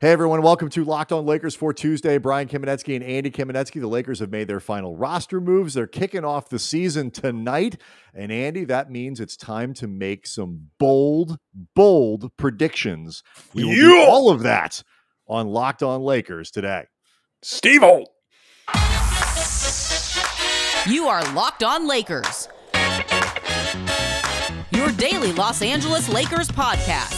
Hey everyone, welcome to Locked On Lakers for Tuesday. Brian Kamenetsky and Andy Kamenetsky. The Lakers have made their final roster moves. They're kicking off the season tonight. And Andy, that means it's time to make some bold, bold predictions. We will do all of that on Locked On Lakers today. Steve Holt. You are Locked On Lakers. Your daily Los Angeles Lakers podcast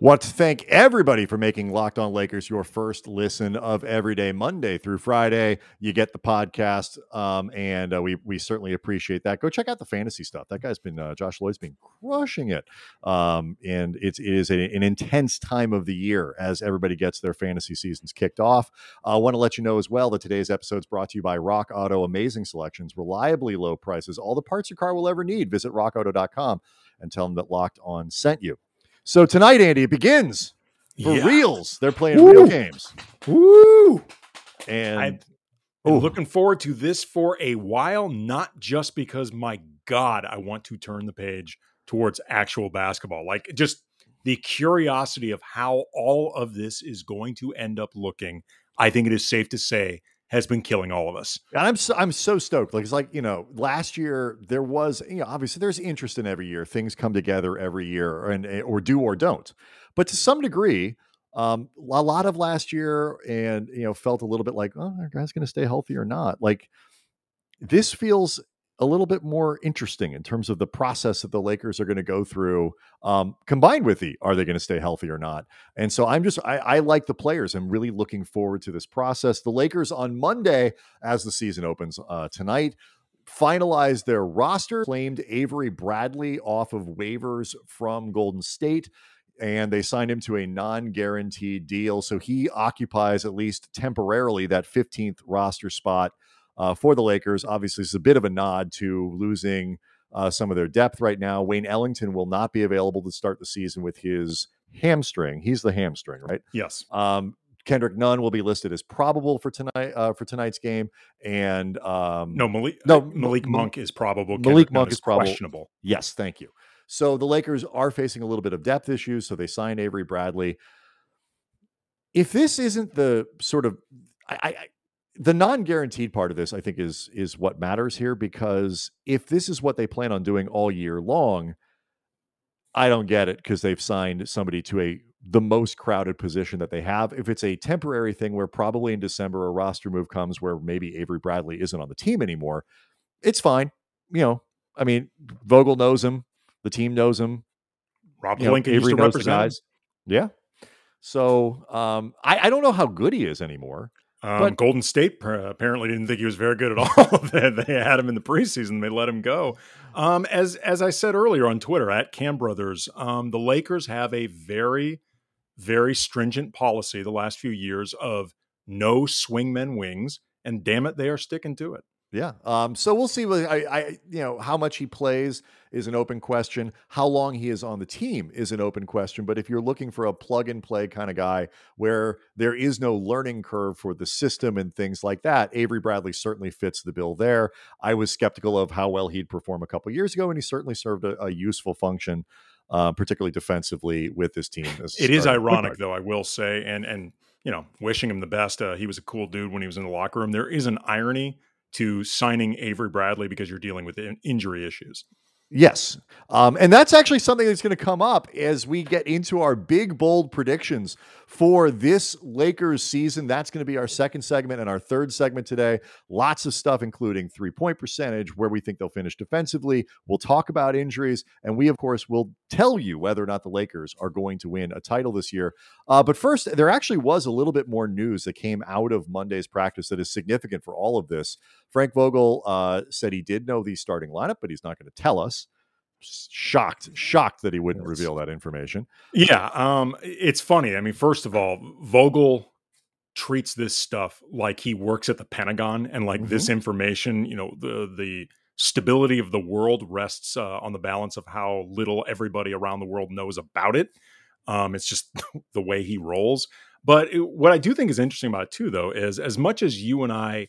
Want to thank everybody for making Locked On Lakers your first listen of every day, Monday through Friday. You get the podcast, um, and uh, we we certainly appreciate that. Go check out the fantasy stuff. That guy's been uh, Josh Lloyd's been crushing it, um, and it's, it is a, an intense time of the year as everybody gets their fantasy seasons kicked off. I uh, want to let you know as well that today's episode is brought to you by Rock Auto. Amazing selections, reliably low prices, all the parts your car will ever need. Visit RockAuto.com and tell them that Locked On sent you. So tonight, Andy, it begins for yeah. reals. They're playing Woo. real games. Woo! And I'm looking forward to this for a while, not just because my God, I want to turn the page towards actual basketball. Like just the curiosity of how all of this is going to end up looking. I think it is safe to say has been killing all of us. And I'm so, I'm so stoked. Like it's like you know, last year there was you know obviously there's interest in every year. Things come together every year, and eh, or do or don't. But to some degree, um, a lot of last year, and you know, felt a little bit like, oh, are guys going to stay healthy or not? Like this feels a little bit more interesting in terms of the process that the Lakers are going to go through, um, combined with the are they going to stay healthy or not. And so I'm just I, I, like the players. I'm really looking forward to this process. The Lakers on Monday, as the season opens uh, tonight, finalized their roster, claimed Avery Bradley off of waivers from Golden State. And they signed him to a non guaranteed deal. So he occupies, at least temporarily, that 15th roster spot uh, for the Lakers. Obviously, it's a bit of a nod to losing uh, some of their depth right now. Wayne Ellington will not be available to start the season with his hamstring. He's the hamstring, right? Yes. Um, Kendrick Nunn will be listed as probable for tonight uh, for tonight's game, and um, no Malik no Malik Monk is probable. Malik Kendrick Monk is, is probable. questionable. Yes, thank you. So the Lakers are facing a little bit of depth issues, so they signed Avery Bradley. If this isn't the sort of I, I the non-guaranteed part of this i think is is what matters here because if this is what they plan on doing all year long i don't get it because they've signed somebody to a the most crowded position that they have. If it's a temporary thing where probably in december a roster move comes where maybe avery bradley isn't on the team anymore it's fine you know i mean vogel knows him the team knows him rob you know, avery knows the guys. Yeah. So um, I, I don't know how good he is anymore um, but, Golden State apparently didn't think he was very good at all. they had him in the preseason; they let him go. Um, as as I said earlier on Twitter at Kam Brothers, um, the Lakers have a very very stringent policy the last few years of no swingmen wings, and damn it, they are sticking to it. Yeah. Um, so we'll see. What, I, I, you know, how much he plays is an open question. How long he is on the team is an open question. But if you're looking for a plug and play kind of guy where there is no learning curve for the system and things like that, Avery Bradley certainly fits the bill there. I was skeptical of how well he'd perform a couple years ago, and he certainly served a, a useful function, uh, particularly defensively with this team. It is ironic, though, I will say, and and you know, wishing him the best. Uh, he was a cool dude when he was in the locker room. There is an irony to signing Avery Bradley because you're dealing with injury issues. Yes. Um, and that's actually something that's going to come up as we get into our big, bold predictions for this Lakers season. That's going to be our second segment and our third segment today. Lots of stuff, including three point percentage, where we think they'll finish defensively. We'll talk about injuries. And we, of course, will tell you whether or not the Lakers are going to win a title this year. Uh, but first, there actually was a little bit more news that came out of Monday's practice that is significant for all of this. Frank Vogel uh, said he did know the starting lineup, but he's not going to tell us shocked shocked that he wouldn't yes. reveal that information yeah um it's funny i mean first of all vogel treats this stuff like he works at the pentagon and like mm-hmm. this information you know the the stability of the world rests uh, on the balance of how little everybody around the world knows about it um it's just the way he rolls but it, what i do think is interesting about it too though is as much as you and i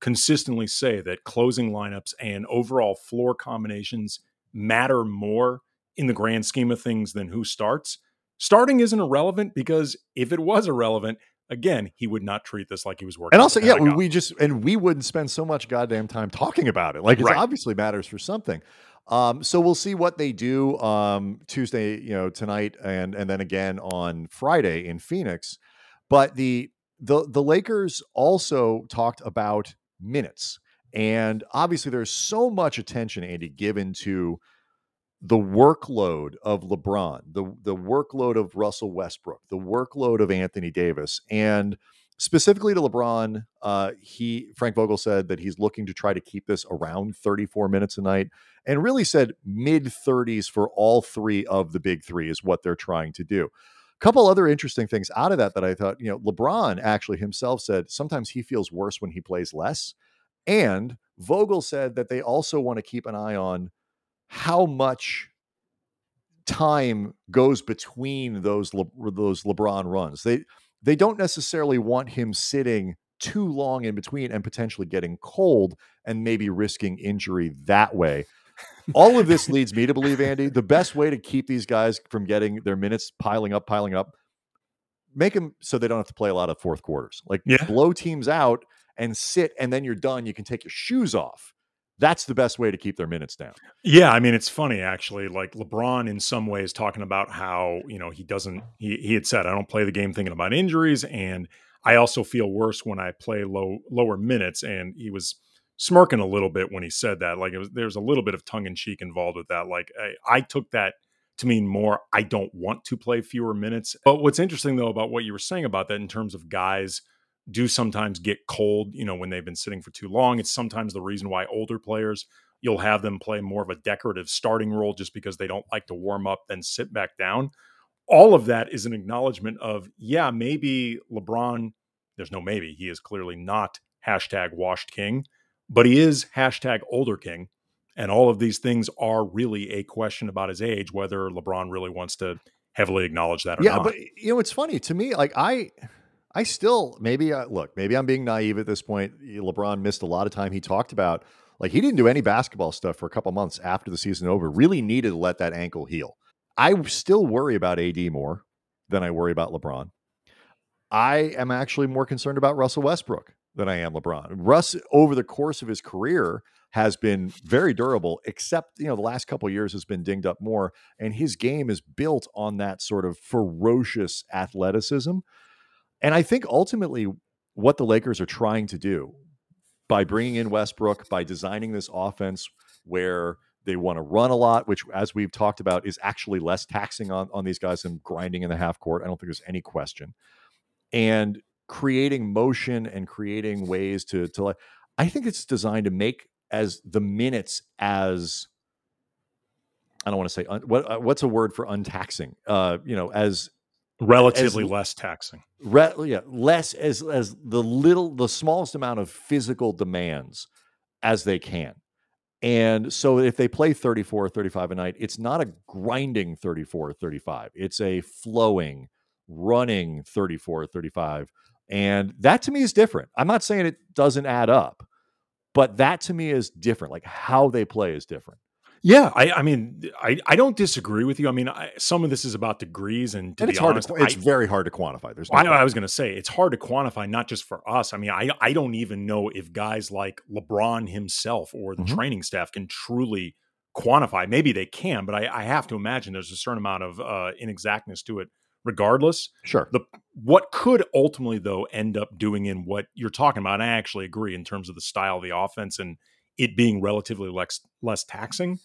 consistently say that closing lineups and overall floor combinations matter more in the grand scheme of things than who starts. Starting isn't irrelevant because if it was irrelevant, again, he would not treat this like he was working. And also, yeah, we, just and we wouldn't spend so much goddamn time talking about it. Like it Right. obviously matters for something. Um, so we'll see what they do um, Tuesday, you know, tonight, and and then again on Friday in Phoenix. But the the the Lakers also talked about minutes, and obviously there's so much attention, Andy, given to the workload of LeBron, the the workload of Russell Westbrook, the workload of Anthony Davis, and specifically to LeBron, uh, he Frank Vogel said that he's looking to try to keep this around 34 minutes a night, and really said mid 30s for all three of the big three is what they're trying to do. A couple other interesting things out of that that I thought, you know, LeBron actually himself said sometimes he feels worse when he plays less, and Vogel said that they also want to keep an eye on how much time goes between those Le- those LeBron runs. They they don't necessarily want him sitting too long in between and potentially getting cold and maybe risking injury that way. All of this leads me to believe, Andy, the best way to keep these guys from getting their minutes piling up, piling up, make them so they don't have to play a lot of fourth quarters. Like Yeah. blow teams out and sit, and then you're done. You can take your shoes off. That's the best way to keep their minutes down. Yeah, I mean it's funny actually. Like LeBron, in some ways, talking about how you know he doesn't. He he had said, "I don't play the game thinking about injuries, and I also feel worse when I play low lower minutes." And he was smirking a little bit when he said that. Like there's a little bit of tongue in cheek involved with that. Like I, I took that to mean more. I don't want to play fewer minutes. But what's interesting though about what you were saying about that in terms of guys do sometimes get cold, you know, when they've been sitting for too long. It's sometimes the reason why older players you'll have them play more of a decorative starting role just because they don't like to warm up then sit back down. All of that is an acknowledgement of, yeah, maybe LeBron, there's no maybe, he is clearly not hashtag washed king, but he is hashtag older king. And all of these things are really a question about his age, whether LeBron really wants to heavily acknowledge that or yeah, not. but you know, it's funny to me. Like I, I still maybe uh, look. Maybe I'm being naive at this point. LeBron missed a lot of time. He talked about like he didn't do any basketball stuff for a couple months after the season over. Really needed to let that ankle heal. I still worry about AD more than I worry about LeBron. I am actually more concerned about Russell Westbrook than I am LeBron. Russ, over the course of his career, has been very durable, except you know the last couple years has been dinged up more, and his game is built on that sort of ferocious athleticism. And I think ultimately, what the Lakers are trying to do by bringing in Westbrook, by designing this offense where they want to run a lot, which, as we've talked about, is actually less taxing on, on these guys than grinding in the half court. I don't think there's any question. And creating motion and creating ways to to I think it's designed to make as the minutes as I don't want to say un, what uh, what's a word for untaxing. Uh, you know, as Relatively as- less taxing. re- yeah, less as as the little the smallest amount of physical demands as they can. And so if they play 34 or 35 a night, it's not a grinding 34 or 35. It's a flowing, running 34 or 35. And that to me is different. I'm not saying it doesn't add up, but that to me is different. Like how they play is different. Yeah, I, I mean, I, I don't disagree with you. I mean, I, some of this is about degrees, and to and be it's hard honest, to, it's I, very hard to quantify. There's no I, I was going to say it's hard to quantify, not just for us. I mean, I I don't even know if guys like LeBron himself or the Mhm. training staff can truly quantify. Maybe they can, but I, I have to imagine there's a certain amount of uh, inexactness to it. Regardless, sure. the what could ultimately though end up doing in what you're talking about, and I actually agree in terms of the style of the offense and it being relatively less less taxing.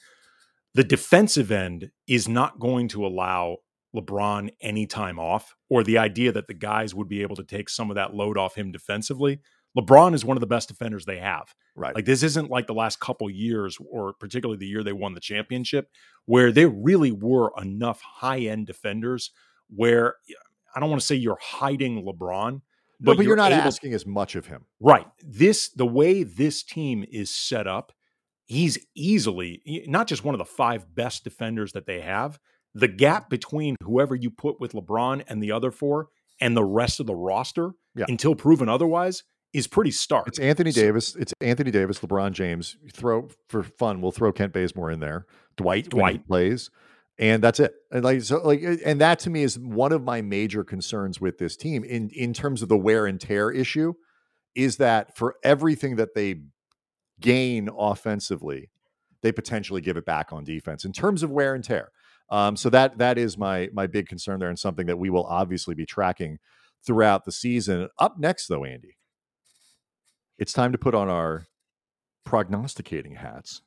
The defensive end is not going to allow LeBron any time off, or the idea that the guys would be able to take some of that load off him defensively. LeBron is one of the best defenders they have. Right. Like this isn't like the last couple years, or particularly the year they won the championship, where there really were enough high end defenders where I don't want to say you're hiding LeBron, but, but you're, not able- asking as much of him. right. This the way this team is set up, he's easily not just one of the five best defenders that they have. The gap between whoever you put with LeBron and the other four and the rest of the roster, Yeah. until proven otherwise, is pretty stark. It's Anthony Davis. It's Anthony Davis, LeBron James. Throw for fun. We'll throw Kent Bazemore in there. Dwight, Dwight. plays, and that's it. And like so, like, and that to me is one of my major concerns with this team in in terms of the wear and tear issue, is that for everything that they gain offensively, they potentially give it back on defense in terms of wear and tear. Um, so that that is my my big concern there, and something that we will obviously be tracking throughout the season. Up next, though, Andy, it's time to put on our prognosticating hats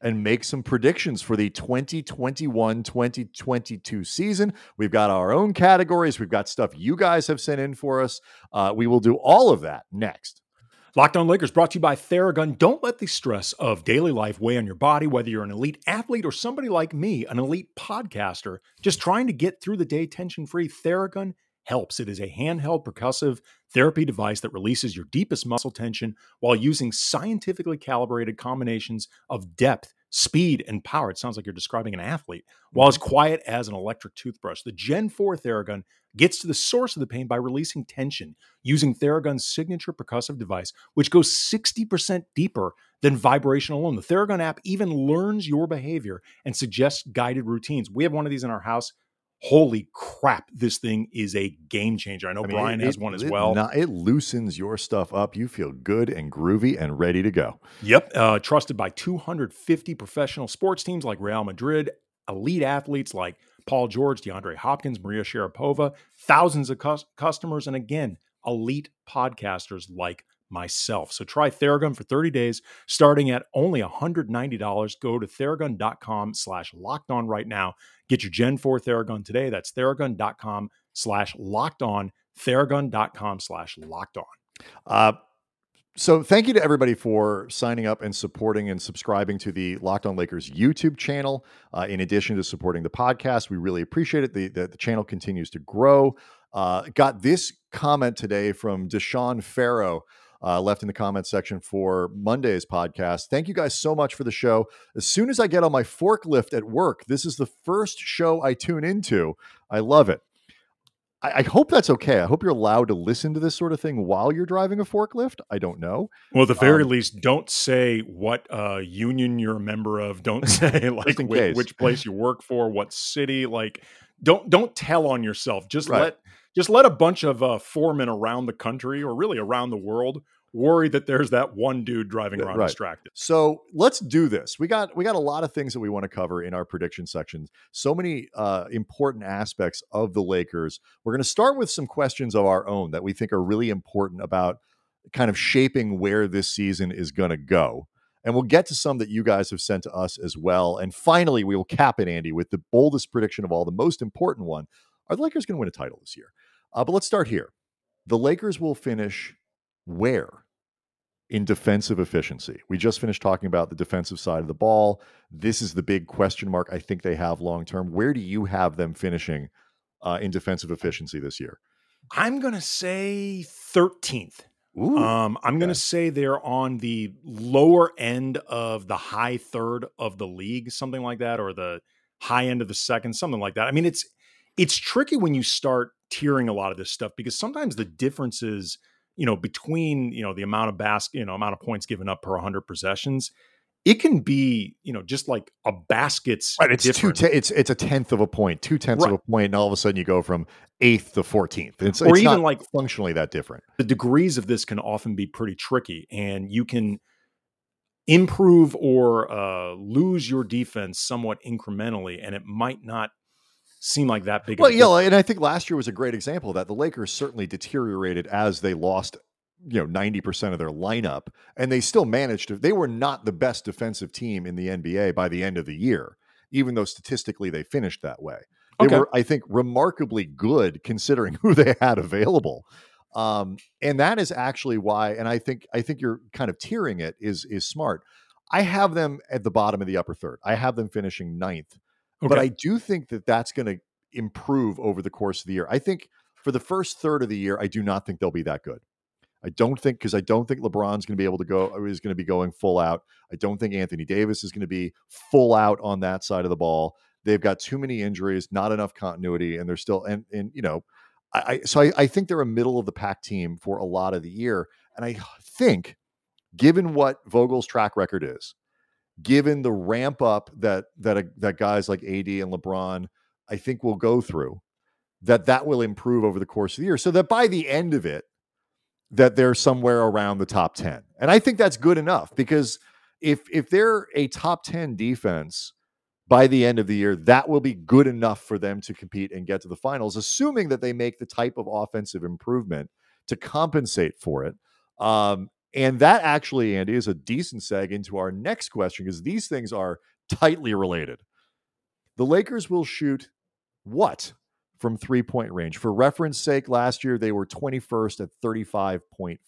and make some predictions for the 2021 2022 season. We've got our own categories, we've got stuff you guys have sent in for us. Uh, we will do all of that next. Locked on Lakers brought to you by Theragun. Don't let the stress of daily life weigh on your body, whether you're an elite athlete or somebody like me, an elite podcaster, just trying to get through the day tension free. Theragun helps. It is a handheld percussive therapy device that releases your deepest muscle tension while using scientifically calibrated combinations of depth, speed, and power. It sounds like you're describing an athlete. While mm-hmm. as quiet as an electric toothbrush, the Gen 4 Theragun gets to the source of the pain by releasing tension using Theragun's signature percussive device, which goes 60% deeper than vibration alone. The Theragun app even learns your behavior and suggests guided routines. We have one of these in our house. Holy crap, this thing is a game changer. I know I mean, Brian it- has one as it well. not- it loosens your stuff up. You feel good and groovy and ready to go. Yep. Uh, trusted by 250 professional sports teams like Real Madrid, elite athletes like Paul George, DeAndre Hopkins, Maria Sharapova, thousands of cus- customers, and again, elite podcasters like myself. So try Theragun for 30 days, starting at only $190. Go to theragun.com slash locked on right now. Get your Gen 4 Theragun today. That's theragun.com slash locked on, theragun.com slash locked on. Uh, so thank you to everybody for signing up and supporting and subscribing to the Locked On Lakers YouTube channel. Uh, in addition to supporting the podcast, we really appreciate it. The the, the channel continues to grow. Uh, got this comment today from Deshaun Farrow. Uh, left in the comment section for Monday's podcast. Thank you guys so much for the show. As soon as I get on my forklift at work, this is the first show I tune into. I love it. I, I hope that's okay. I hope you're allowed to listen to this sort of thing while you're driving a forklift. I don't know. Well, at the very Um, least, don't say what uh, union you're a member of. Don't say like in whi- case. which place you work for, what city. Like, don't don't tell on yourself. Just Right. let just let a bunch of uh, foremen around the country or really around the world worry that there's that one dude driving around right. distracted. So let's do this. We got we got a lot of things that we want to cover in our prediction sections. So many uh, important aspects of the Lakers. We're going to start with some questions of our own that we think are really important about kind of shaping where this season is going to go. And we'll get to some that you guys have sent to us as well. And finally, we will cap it, Andy, with the boldest prediction of all, the most important one. Are the Lakers going to win a title this year? Uh, but let's start here. The Lakers will finish where in defensive efficiency. We just finished talking about the defensive side of the ball. This is the big question mark I think they have long term. Where do you have them finishing uh, in defensive efficiency this year? I'm gonna say 13th. Ooh, Um, I'm going to say they're on the lower end of the high third of the league, something like that, or the high end of the second, something like that. I mean, it's it's tricky when you start tiering a lot of this stuff because sometimes the differences, you know, between you know the amount of basket, you know, amount of points given up per 100 possessions, it can be you know just like a basket's Right, it's two. Te- it's it's a tenth of a point, two tenths of a point, and all of a sudden you go from eighth to fourteenth. It's, Or it's even like- functionally that different. the degrees of this can often be pretty tricky and you can improve or uh, lose your defense somewhat incrementally and it might not seem like that big Well, yeah, and I think last year was a great example of that. The Lakers certainly deteriorated as they lost, you know, ninety percent of their lineup, and they still managed to. They were not the best defensive team in the NBA by the end of the year, even though statistically they finished that way. They Okay. were, I think, remarkably good considering who they had available. Um, and that is actually why, and I think I think you're kind of tiering it is is smart. I have them at the bottom of the upper third. I have them finishing ninth but I do think that that's going to improve over the course of the year. I think for the first third of the year, I do not think they'll be that good. I don't think because I don't think LeBron's going to be able to go or is going to be going full out. I don't think Anthony Davis is going to be full out on that side of the ball. They've got too many injuries, not enough continuity, and they're still and and you know, I, I so I, I think they're a middle of the pack team for a lot of the year. And I think, given what Vogel's track record is, given the ramp up that that that guys like AD and LeBron, I think will go through, that that will improve over the course of the year, so that by the end of it, that they're somewhere around the top ten. And I think that's good enough because if if they're a top ten defense by the end of the year, that will be good enough for them to compete and get to the finals, assuming that they make the type of offensive improvement to compensate for it. Um, and that actually, Andy, is a decent seg into our next question because these things are tightly related. The Lakers will shoot what from three point range? For reference sake, last year they were 21st at 35.4.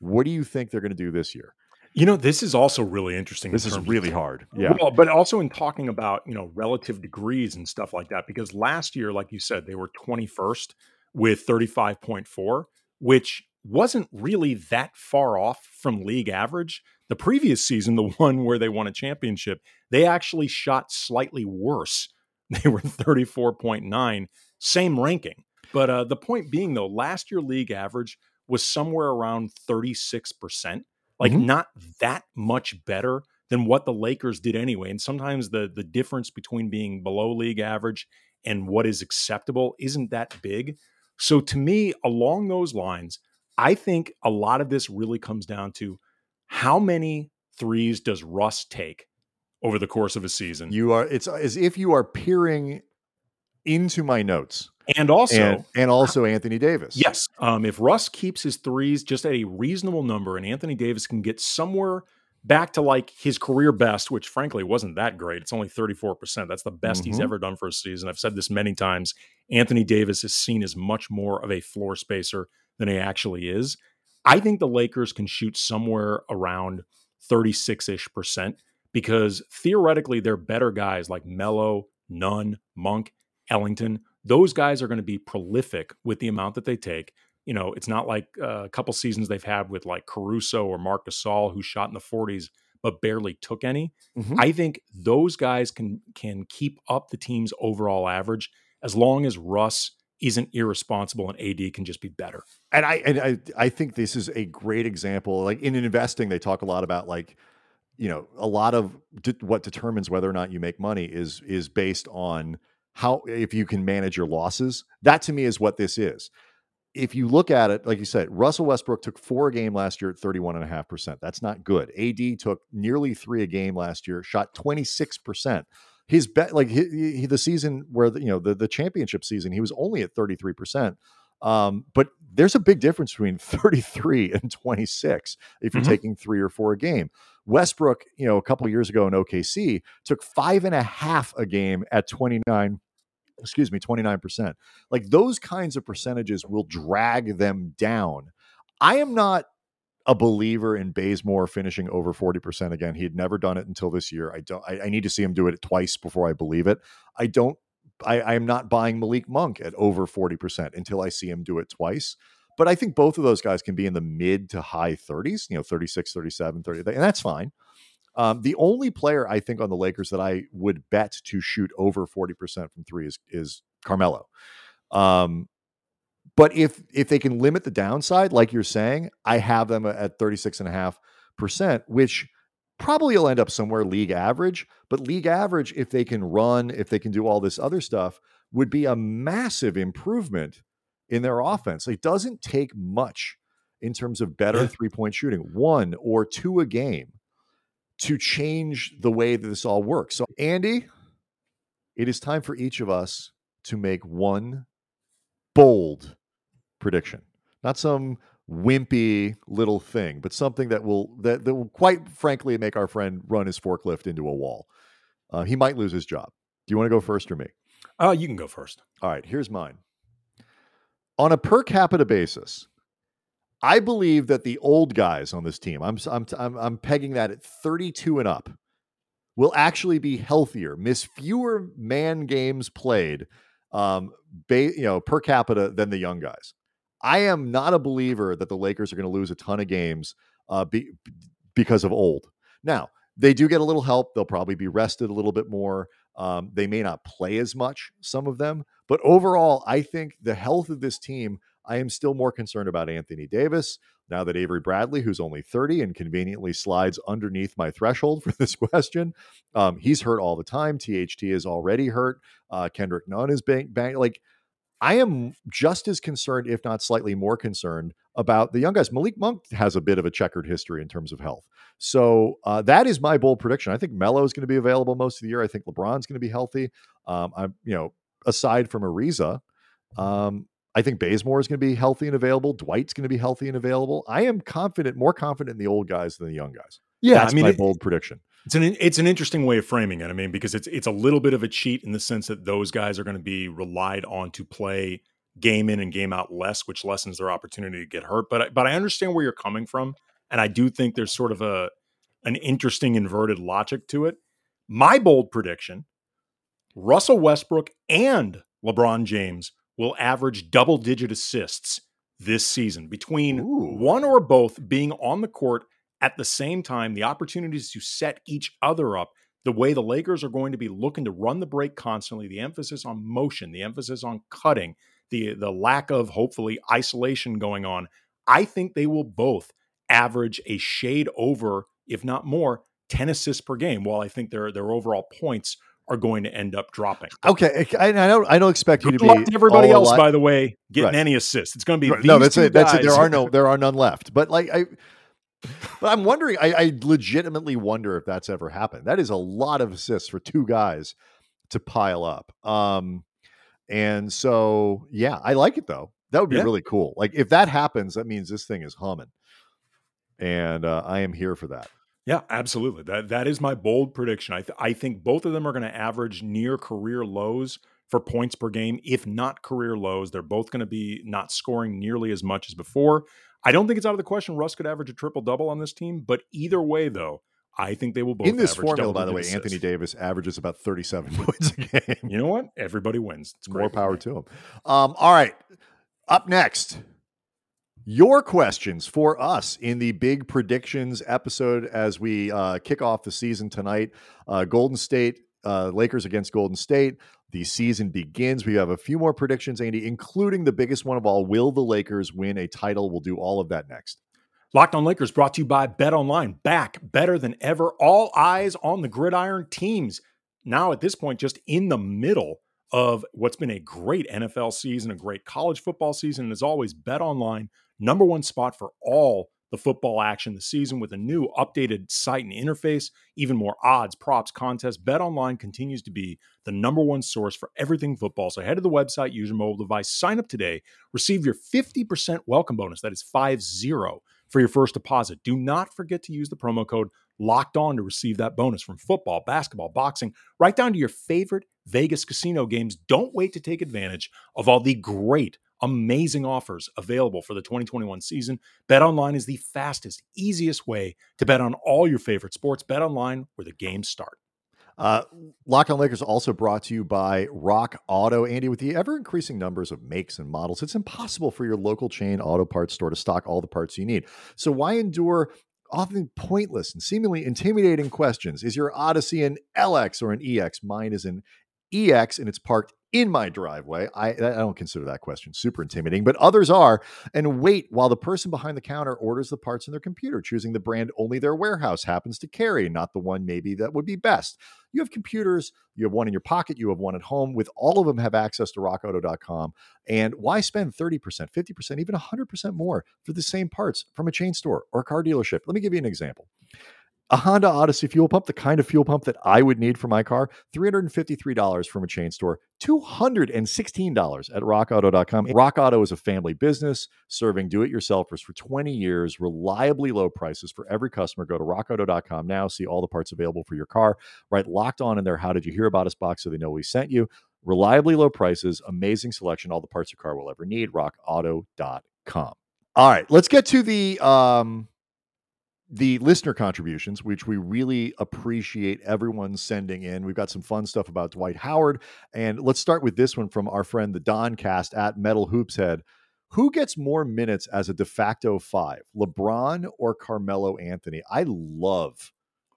What do you think they're going to do this year? You know, this is also really interesting. This is really of, hard. Yeah. Well, but also in talking about, you know, relative degrees and stuff like that, because last year, like you said, they were 21st with 35.4, which wasn't really that far off from league average. The previous season, the one where they won a championship, they actually shot slightly worse. They were 34.9, same ranking. But uh, the point being, though, last year league average was somewhere around 36%, like mm-hmm. not that much better than what the Lakers did anyway. And sometimes the the difference between being below league average and what is acceptable isn't that big. So to me, along those lines, I think a lot of this really comes down to how many threes does Russ take over the course of a season? You are it's as if you are peering into my notes. And also and, and also Anthony Davis. Yes. Um, if Russ keeps his threes just at a reasonable number and Anthony Davis can get somewhere back to like his career best, which frankly wasn't that great. It's only 34%. That's the best mm-hmm. he's ever done for a season. I've said this many times. Anthony Davis is seen as much more of a floor spacer than he actually is. I think the Lakers can shoot somewhere around 36 ish percent because theoretically they're better guys like Melo, Nunn, Monk, Ellington. Those guys are going to be prolific with the amount that they take. You know, it's not like uh, a couple seasons they've had with like Caruso or Marc Gasol who shot in the 40s but barely took any. Mm-hmm. I think those guys can can keep up the team's overall average as long as Russ isn't irresponsible and AD can just be better. And I and I I think this is a great example. Like in investing, they talk a lot about like you know a lot of de- what determines whether or not you make money is is based on how if you can manage your losses. That to me is what this is. If you look at it, like you said, Russell Westbrook took four a game last year at 31.5%. That's not good. AD took nearly three a game last year, shot 26% his bet like he, he, the season where the, you know the the championship season he was only at 33% um, but there's a big difference between 33 and 26 if you're mm-hmm. taking three or four a game. Westbrook you know a couple years ago in okc took five and a half a game at 29 excuse me 29% like those kinds of percentages will drag them down. I am not a believer in Bazemore finishing over 40% again. He had never done it until this year. I don't I, I need to see him do it twice before I believe it. I don't I, I am not buying Malik Monk at over 40% until I see him do it twice. But I think both of those guys can be in the mid to high 30s, you know, 36, 37, 30, and that's fine. Um, the only player I think on the Lakers that I would bet to shoot over 40% from three is, is Carmelo. Um, but if if they can limit the downside, like you're saying, I have them at 36.5%, which probably will end up somewhere league average. But league average, if they can run, if they can do all this other stuff, would be a massive improvement in their offense. It doesn't take much in terms of better yeah. three point shooting, one or two a game to change the way that this all works. So, Andy, it is time for each of us to make one bold prediction, not some wimpy little thing, but something that will that, that will quite frankly make our friend run his forklift into a wall. Uh, he might lose his job. Do you want to go first or me? Uh, you can go first. All right, here's mine. On a per capita basis, I believe that the old guys on this team, I'm I'm I'm, I'm pegging that at 32 and up, will actually be healthier, miss fewer man games played, um, ba- you know, per capita than the young guys. I am not a believer that the Lakers are going to lose a ton of games uh, be, because of old. Now, they do get a little help. They'll probably be rested a little bit more. Um, they may not play as much, some of them. But overall, I think the health of this team, I am still more concerned about Anthony Davis. now that Avery Bradley, who's only 30 and conveniently slides underneath my threshold for this question, um, he's hurt all the time. THT is already hurt. Uh, Kendrick Nunn is bang, bang. Like, I am just as concerned, if not slightly more concerned, about the young guys. Malik Monk has a bit of a checkered history in terms of health. So uh, that is my bold prediction. I think Melo is going to be available most of the year. I think LeBron's going to be healthy. Um, I'm, you know, aside from Ariza, um, I think Bazemore is going to be healthy and available. Dwight's going to be healthy and available. I am confident, more confident in the old guys than the young guys. Yeah, That's I mean, my it- bold prediction. It's an it's an interesting way of framing it. I mean, because it's it's a little bit of a cheat in the sense that those guys are going to be relied on to play game in and game out less, which lessens their opportunity to get hurt. But I- but I understand where you're coming from, and I do think there's sort of a an interesting inverted logic to it. My bold prediction: Russell Westbrook and LeBron James will average double digit assists this season between Ooh. one or both being on the court at the same time, the opportunities to set each other up, the way the Lakers are going to be looking to run the break constantly, the emphasis on motion, the emphasis on cutting, the the lack of hopefully isolation going on, I think they will both average a shade over, if not more, 10 assists per game, while I think their their overall points are going to end up dropping. Okay, I, I don't. I don't expect you to be to everybody else, by the way, getting Right. any assists. It's going to be Right, no, that's it. That's it. There are no. There are none left. But like I, but I'm wondering. I, I legitimately wonder if that's ever happened. That is a lot of assists for two guys to pile up. Um, and so yeah, I like it though. That would be Yeah. really cool. Like if that happens, that means this thing is humming, and uh, I am here for that. Yeah, absolutely. That that is my bold prediction. I th- I think both of them are going to average near career lows for points per game, if not career lows. They're both going to be not scoring nearly as much as before. I don't think it's out of the question Russ could average a triple double on this team, but either way, though, I think they will both In this formula, by the way, double-digit Anthony. Davis averages about 37 points a game. You know what? Everybody wins. It's More power to him. Um, all right. Up next, your questions for us in the big predictions episode as we uh, kick off the season tonight. Uh, Golden State, uh, Lakers against Golden State. The season begins. We have a few more predictions, Andy, including the biggest one of all. Will the Lakers win a title? We'll do all of that next. Locked on Lakers brought to you by Bet Online. Back better than ever. All eyes on the gridiron teams. Now, at this point, just in the middle of what's been a great NFL season, a great college football season. And as always, Bet Online, number one spot for all the football action this season with a new updated site and interface, even more odds, props, contests. Bet Online continues to be the number one source for everything football. So head to the website, use your mobile device, sign up today, receive your 50% welcome bonus. That is 5 0 for your first deposit. Do not forget to use the promo code locked on to receive that bonus from football, basketball, boxing, right down to your favorite Vegas casino games. Don't wait to take advantage of all the great, amazing offers available for the 2021 season. Bet online is the fastest, easiest way to bet on all your favorite sports. Bet online where the games start. Uh, Lock on Lakers also brought to you by Rock Auto. Andy, with the ever increasing numbers of makes and models, it's impossible for your local chain auto parts store to stock all the parts you need. So why endure often pointless and seemingly intimidating questions? Is your Odyssey an LX or an EX? Mine is an EX and it's parked in my driveway. I, I don't consider that question super intimidating, but others are. And wait while the person behind the counter orders the parts in their computer, choosing the brand only their warehouse happens to carry, not the one maybe that would be best. You have computers, you have one in your pocket, you have one at home. With all of them have access to rockauto.com. And why spend 30%, 50%, even 100% more for the same parts from a chain store or a car dealership? Let me give you an example. A Honda Odyssey fuel pump, the kind of fuel pump that I would need for my car, $353 from a chain store, $216 at rockauto.com. Rock Auto is a family business serving do it yourselfers for 20 years, reliably low prices for every customer. Go to rockauto.com now, see all the parts available for your car. Right locked on in there. How did you hear about us box so they know we sent you? Reliably low prices, amazing selection, all the parts your car will ever need. rockauto.com. All right, let's get to the um the listener contributions, which we really appreciate everyone sending in. We've got some fun stuff about Dwight Howard. And let's start with this one from our friend, the Don Cast at Metal Hoops Head. Who gets more minutes as a de facto five, LeBron or Carmelo Anthony? I love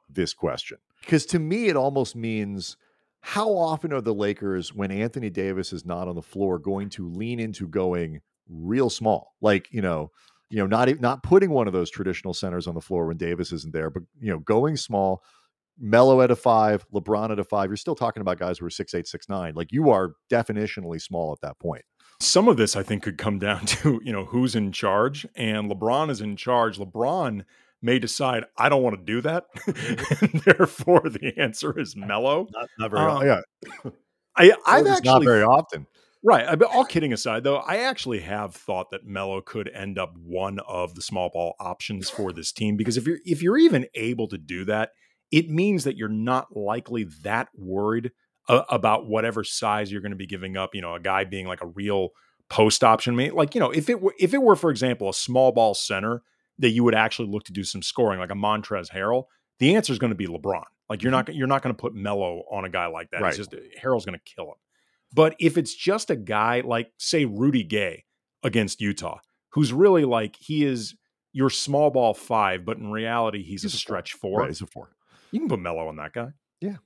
this question because to me, it almost means how often are the Lakers, when Anthony Davis is not on the floor, going to lean into going real small? Like, you know, you know, not not putting one of those traditional centers on the floor when Davis isn't there, but you know, going small, Melo at a five, LeBron at a five. You're still talking about guys who are six eight, six nine. Like you are definitionally small at that point. Some of this, I think, could come down to you know who's in charge, and LeBron is in charge. LeBron may decide I don't want to do that, and therefore the answer is Melo. Not, not very. Um, yeah, I, I've actually not very often. Right. Uh, but all kidding aside, though, I actually have thought that Melo could end up one of the small ball options for this team because if you're if you're even able to do that, it means that you're not likely that worried uh, about whatever size you're going to be giving up. You know, a guy being like a real post option mate. Like you know, if it were if it were, for example, a small ball center that you would actually look to do some scoring, like a Montrez Harrell, the answer is going to be LeBron. Like you're mm-hmm. not you're not going to put Melo on a guy like that. Right. It's just uh, Harrell's going to kill him. But if it's just a guy like, say, Rudy Gay against Utah, who's really like he is your small ball five, but in reality he's, He's a a four. stretch four. Right, it's a four. You can put Melo on that guy. Yeah.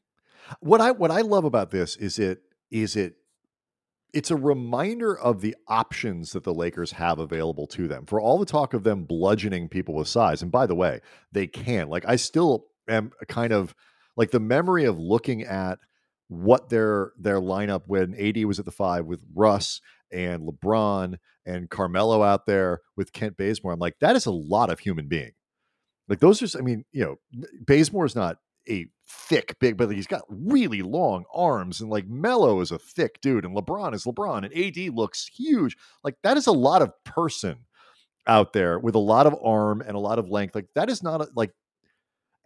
What I what I love about this is it is it it's a reminder of the options that the Lakers have available to them. For all the talk of them bludgeoning people with size, and by the way, they can. Like I still am kind of like the memory of looking at what their their lineup when AD was at the five with Russ and LeBron and Carmelo out there with Kent Bazemore. I'm like, that is a lot of human being. Like those are, I mean, you know, Bazemore is not a thick big, but he's got really long arms, and like Melo is a thick dude, and LeBron is LeBron, and AD looks huge. Like that is a lot of person out there with a lot of arm and a lot of length. Like that is not a, like,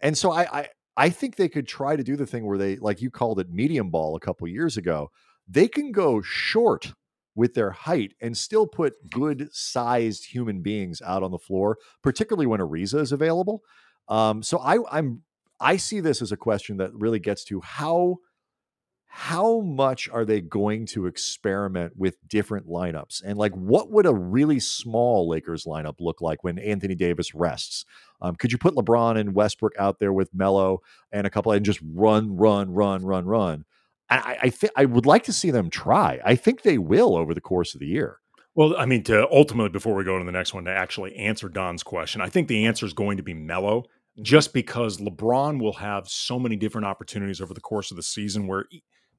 and so I I I think they could try to do the thing where they like you called it medium ball a couple years ago. They can go short with their height and still put good sized human beings out on the floor, particularly when Ariza is available. Um, so I, I'm I see this as a question that really gets to how how much are they going to experiment with different lineups and like what would a really small Lakers lineup look like when Anthony Davis rests? Um, could you put LeBron and Westbrook out there with Melo and a couple and just run, run, run, run, run? I, I think I would like to see them try. I think they will over the course of the year. Well, I mean, to ultimately, before we go to the next one, to actually answer Don's question, I think the answer is going to be Melo, just because LeBron will have so many different opportunities over the course of the season where,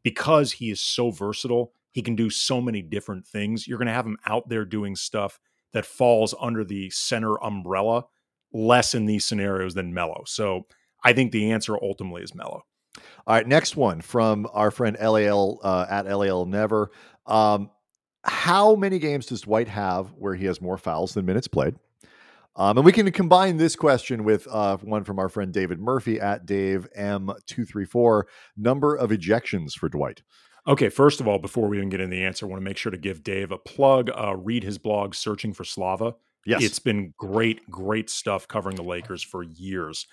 because he is so versatile, he can do so many different things. You're going to have him out there doing stuff that falls under the center umbrella less in these scenarios than Melo. So I think the answer ultimately is Melo. All right, next one from our friend LAL uh, at LAL Never. Um, how many games does Dwight have where he has more fouls than minutes played? Um, and we can combine this question with uh, one from our friend David Murphy at Dave M234 number of ejections for Dwight. Okay, first of all, before we even get in the answer, I want to make sure to give Dave a plug. Uh, read his blog, Searching for Slava. Yes. It's been great, great stuff covering the Lakers for years.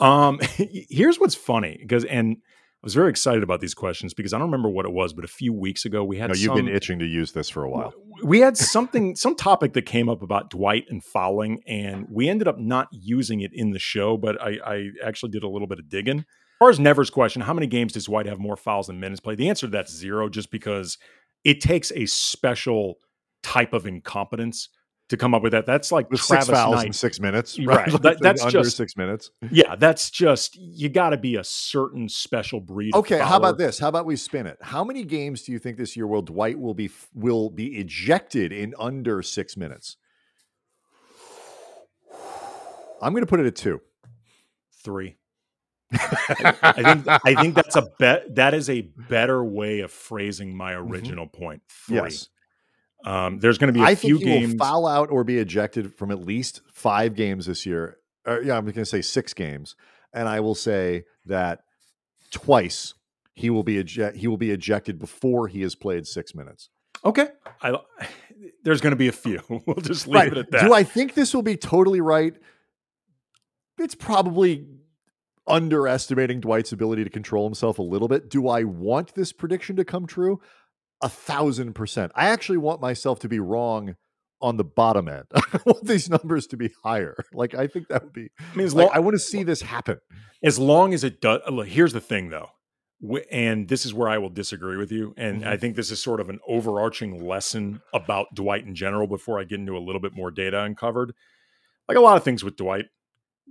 Um, here's what's funny because, and I was very excited about these questions because I don't remember what it was, but a few weeks ago we had no, you've some, been itching to use this for a while. we had something, some topic that came up about Dwight and fouling, and we ended up not using it in the show, but I, I actually did a little bit of digging. As far as Never's question, how many games does Dwight have more fouls than minutes played? The answer to that's zero, just because it takes a special type of incompetence to come up with that. That's like Travis six fouls Knight. in six minutes, Right, Like, that- that's under just- six minutes. Yeah, that's just you got to be a certain special breed. Okay, how about this? How about we spin it? How many games do you think this year will Dwight will be will be ejected in under six minutes? I'm going to put it at two. Three. I think I think that's a bet. That is a better way of phrasing my original point. Three. Mm-hmm. Yes. Um, there's going to be a I few think he games. will foul out or be ejected from at least five games this year. Or, yeah, I'm going to say six games, and I will say that twice he will be eject, he will be ejected before he has played six minutes. okay. I, there's going to be a few. We'll just leave it at that. Do I think this will be totally right? It's probably underestimating Dwight's ability to control himself a little bit. Do I want this prediction to come true? A thousand percent. I actually want myself to be wrong on the bottom end. I want these numbers to be higher. Like I think that would be. I mean, as Like, long, I want to see this happen. as long as it does. Look, here's the thing, though. and this is where I will disagree with you. And Mhm. I think this is sort of an overarching lesson about Dwight in general before I get into a little bit more data uncovered. Like a lot of things with Dwight,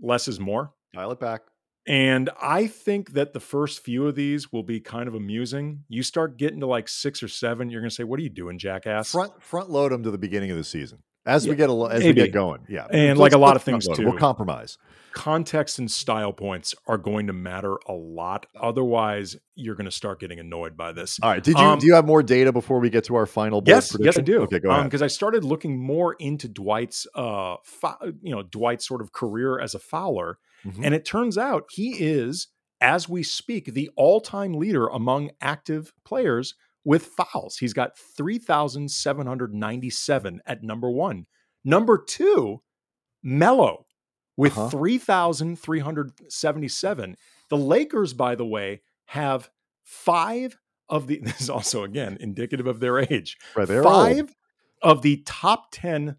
less is more. Dial it back. And I think that the first few of these will be kind of amusing. You start getting to like six or seven, you're going to say, "What are you doing, jackass?" Front front load them to the beginning of the season as we get a as we get going. Yeah, And like a lot of things it. We'll compromise. Context and style points are going to matter a lot. Otherwise, you're going to start getting annoyed by this. All right. Did you Um, do you have more data before we get to our final? Yes, yes, I do. Okay, go ahead. Because I started looking more into Dwight's, uh, fou- you know, Dwight's sort of career as a fouler, Mhm. and it turns out he is, as we speak, the all-time leader among active players with fouls. He's got three thousand seven hundred ninety-seven at number one. Number two, Melo with Uh-huh. 3,377. The Lakers, by the way, have five of the, this is also, again, indicative of their age. right, five old. of the top 10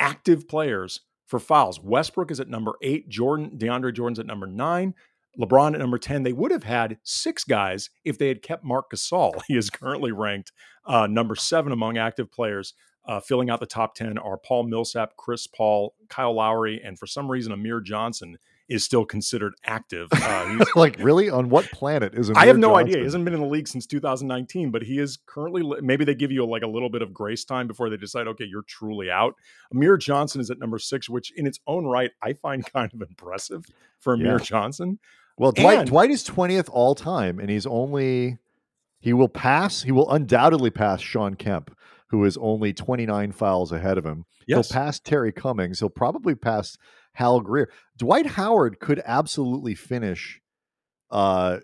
active players for fouls. Westbrook is at number eight. Jordan, DeAndre Jordan's at number nine. LeBron at number 10. They would have had six guys if they had kept Marc Gasol. He is currently ranked uh, number seven among active players. Uh, filling out the top 10 are Paul Millsap, Chris Paul, Kyle Lowry, and for some reason, Amir Johnson is still considered active. Uh, like really on what planet is? I have Amir no idea. He hasn't been in the league since 2019, but he is currently. Maybe they give you like a little bit of grace time before they decide, okay, you're truly out. Amir Johnson is at number six, which in its own right I find kind of impressive for Amir Yeah. Johnson. Well, Dwight And- Dwight is twentieth all time, and he's only he will pass. He will undoubtedly pass Shawn Kemp, who is only twenty nine fouls ahead of him. Yes, He'll pass Terry Cummings. He'll probably pass Hal Greer. Dwight Howard could absolutely finish uh,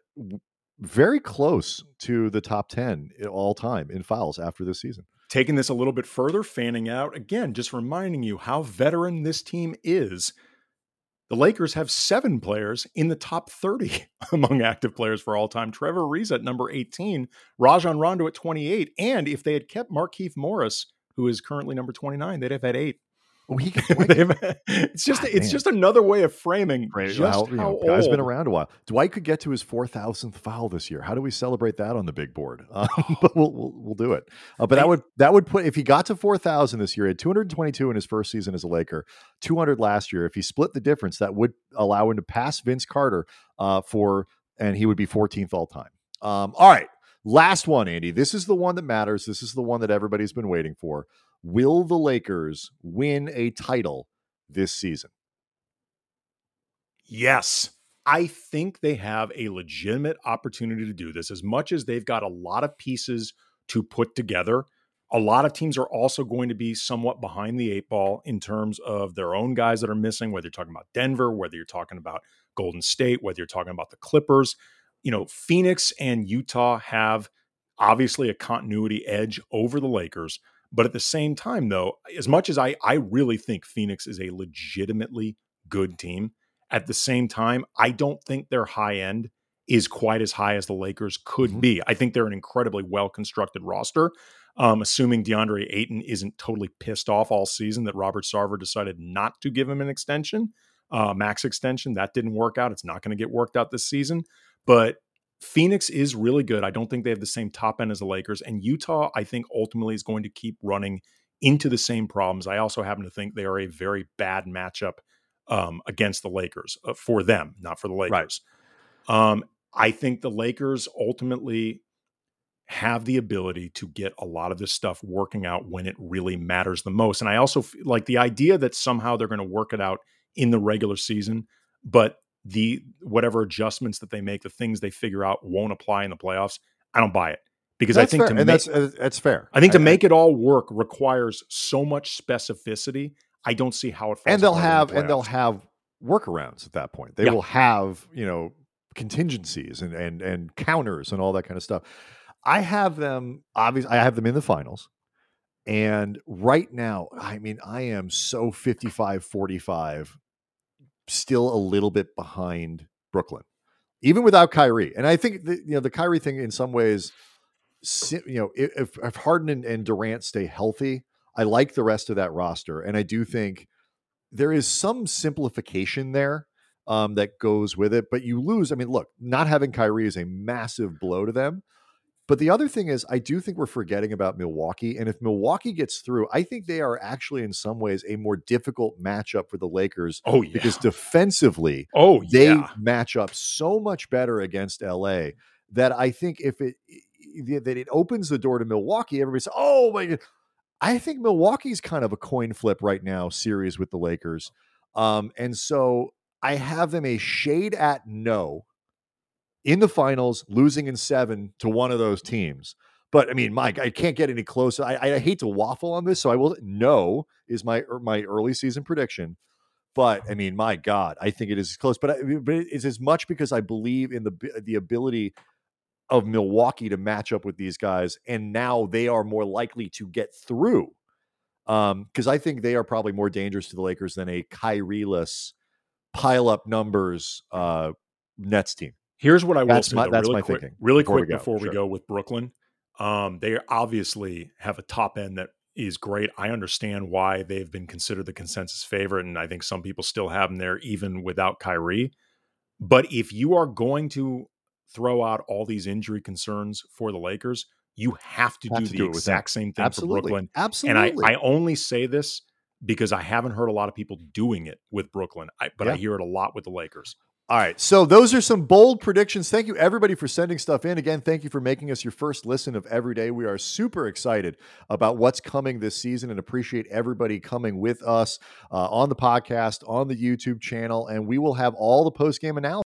very close to the top 10 i- all time in fouls after this season. taking this a little bit further, fanning out again, just reminding you how veteran this team is. The Lakers have seven players in the top 30 among active players for all time. Trevor Ariza at number 18, Rajon Rondo at 28. And if they had kept Markieff Morris, who is currently number 29, they'd have had eight. He could, Dwight They've- it's just God, it's man. just another way of framing Great. just Well, how know, guy's been around a while. Dwight could get to his four thousandth foul this year. How do we celebrate that on the big board? Um, but we'll, we'll we'll do it. Uh, but that would that would put if he got to four thousand this year, he had two hundred twenty two in his first season as a Laker, two hundred last year. If he split the difference, that would allow him to pass Vince Carter uh, for, and he would be fourteenth all time. Um, all right, last one, Andy. This is the one that matters. This is the one that everybody's been waiting for. Will the Lakers win a title this season? Yes. I think they have a legitimate opportunity to do this as much as they've got a lot of pieces to put together. A lot of teams are also going to be somewhat behind the eight ball in terms of their own guys that are missing, whether you're talking about Denver, whether you're talking about Golden State, whether you're talking about the Clippers. You know, Phoenix and Utah have obviously a continuity edge over the Lakers. But at the same time, though, as much as I, I really think Phoenix is a legitimately good team, at the same time, I don't think their high end is quite as high as the Lakers could Mhm. be. I think they're an incredibly well constructed roster. Um, assuming DeAndre Ayton isn't totally pissed off all season that Robert Sarver decided not to give him an extension, uh, max extension. That didn't work out. It's not going to get worked out this season. But Phoenix is really good. I don't think they have the same top end as the Lakers. And Utah, I think, ultimately is going to keep running into the same problems. I also happen to think they are a very bad matchup um, against the Lakers uh, for them, not for the Lakers. Um, I think the Lakers ultimately have the ability to get a lot of this stuff working out when it really matters the most. And I also like the idea that somehow they're going to work it out in the regular season, but the whatever adjustments that they make, the things they figure out won't apply in the playoffs. I don't buy it because I think fair, to and make, that's uh, that's fair. I think to I- make it all work requires so much specificity. I don't see how it falls and they'll have the and they'll have workarounds at that point. They Yeah. will have you know contingencies and and and counters and all that kind of stuff. I have them obviously. I have them in the finals, and right now, I mean, I am so 55-45, still a little bit behind Brooklyn, even without Kyrie. And I think the, you know the Kyrie thing in some ways, you know, if, if Harden and, and Durant stay healthy, I like the rest of that roster, and I do think there is some simplification there um, that goes with it. But you lose. I mean, look, not having Kyrie is a massive blow to them. But the other thing is, I do think we're forgetting about Milwaukee. And if Milwaukee gets through, I think they are actually, in some ways, a more difficult matchup for the Lakers. Oh, yeah. Because defensively, oh, they yeah. match up so much better against LA that I think if it that it opens the door to Milwaukee, everybody says, "Oh my god." I think Milwaukee's kind of a coin flip right now series with the Lakers. Um, and so I have them a shade at no in the finals, losing in seven to one of those teams. But I mean, Mike, I can't get any closer. I, I hate to waffle on this, so I will. No is my er, my early season prediction. But I mean, my God, I think it is close. But, I, but it's as much because I believe in the the ability of Milwaukee to match up with these guys, and now they are more likely to get through. Um, because I think they are probably more dangerous to the Lakers than a Kyrie-less pile up numbers uh Nets team. Here's what I will That's say. my- though, that's really my quick, thinking Really before we quick go. before we Sure. go with Brooklyn, um, they obviously have a top end that is great. I understand why they've been considered the consensus favorite, and I think some people still have them there even without Kyrie. But if you are going to throw out all these injury concerns for the Lakers, you have to Have do to the do exact same thing Absolutely. for Brooklyn. Absolutely. And I, I only say this because I haven't heard a lot of people doing it with Brooklyn, I, but I hear it a lot with the Lakers. All right. So those are some bold predictions. Thank you everybody for sending stuff in. Again, thank you for making us your first listen of every day. We are super excited about what's coming this season and appreciate everybody coming with us uh, on the podcast, on the YouTube channel, and we will have all the post game analysis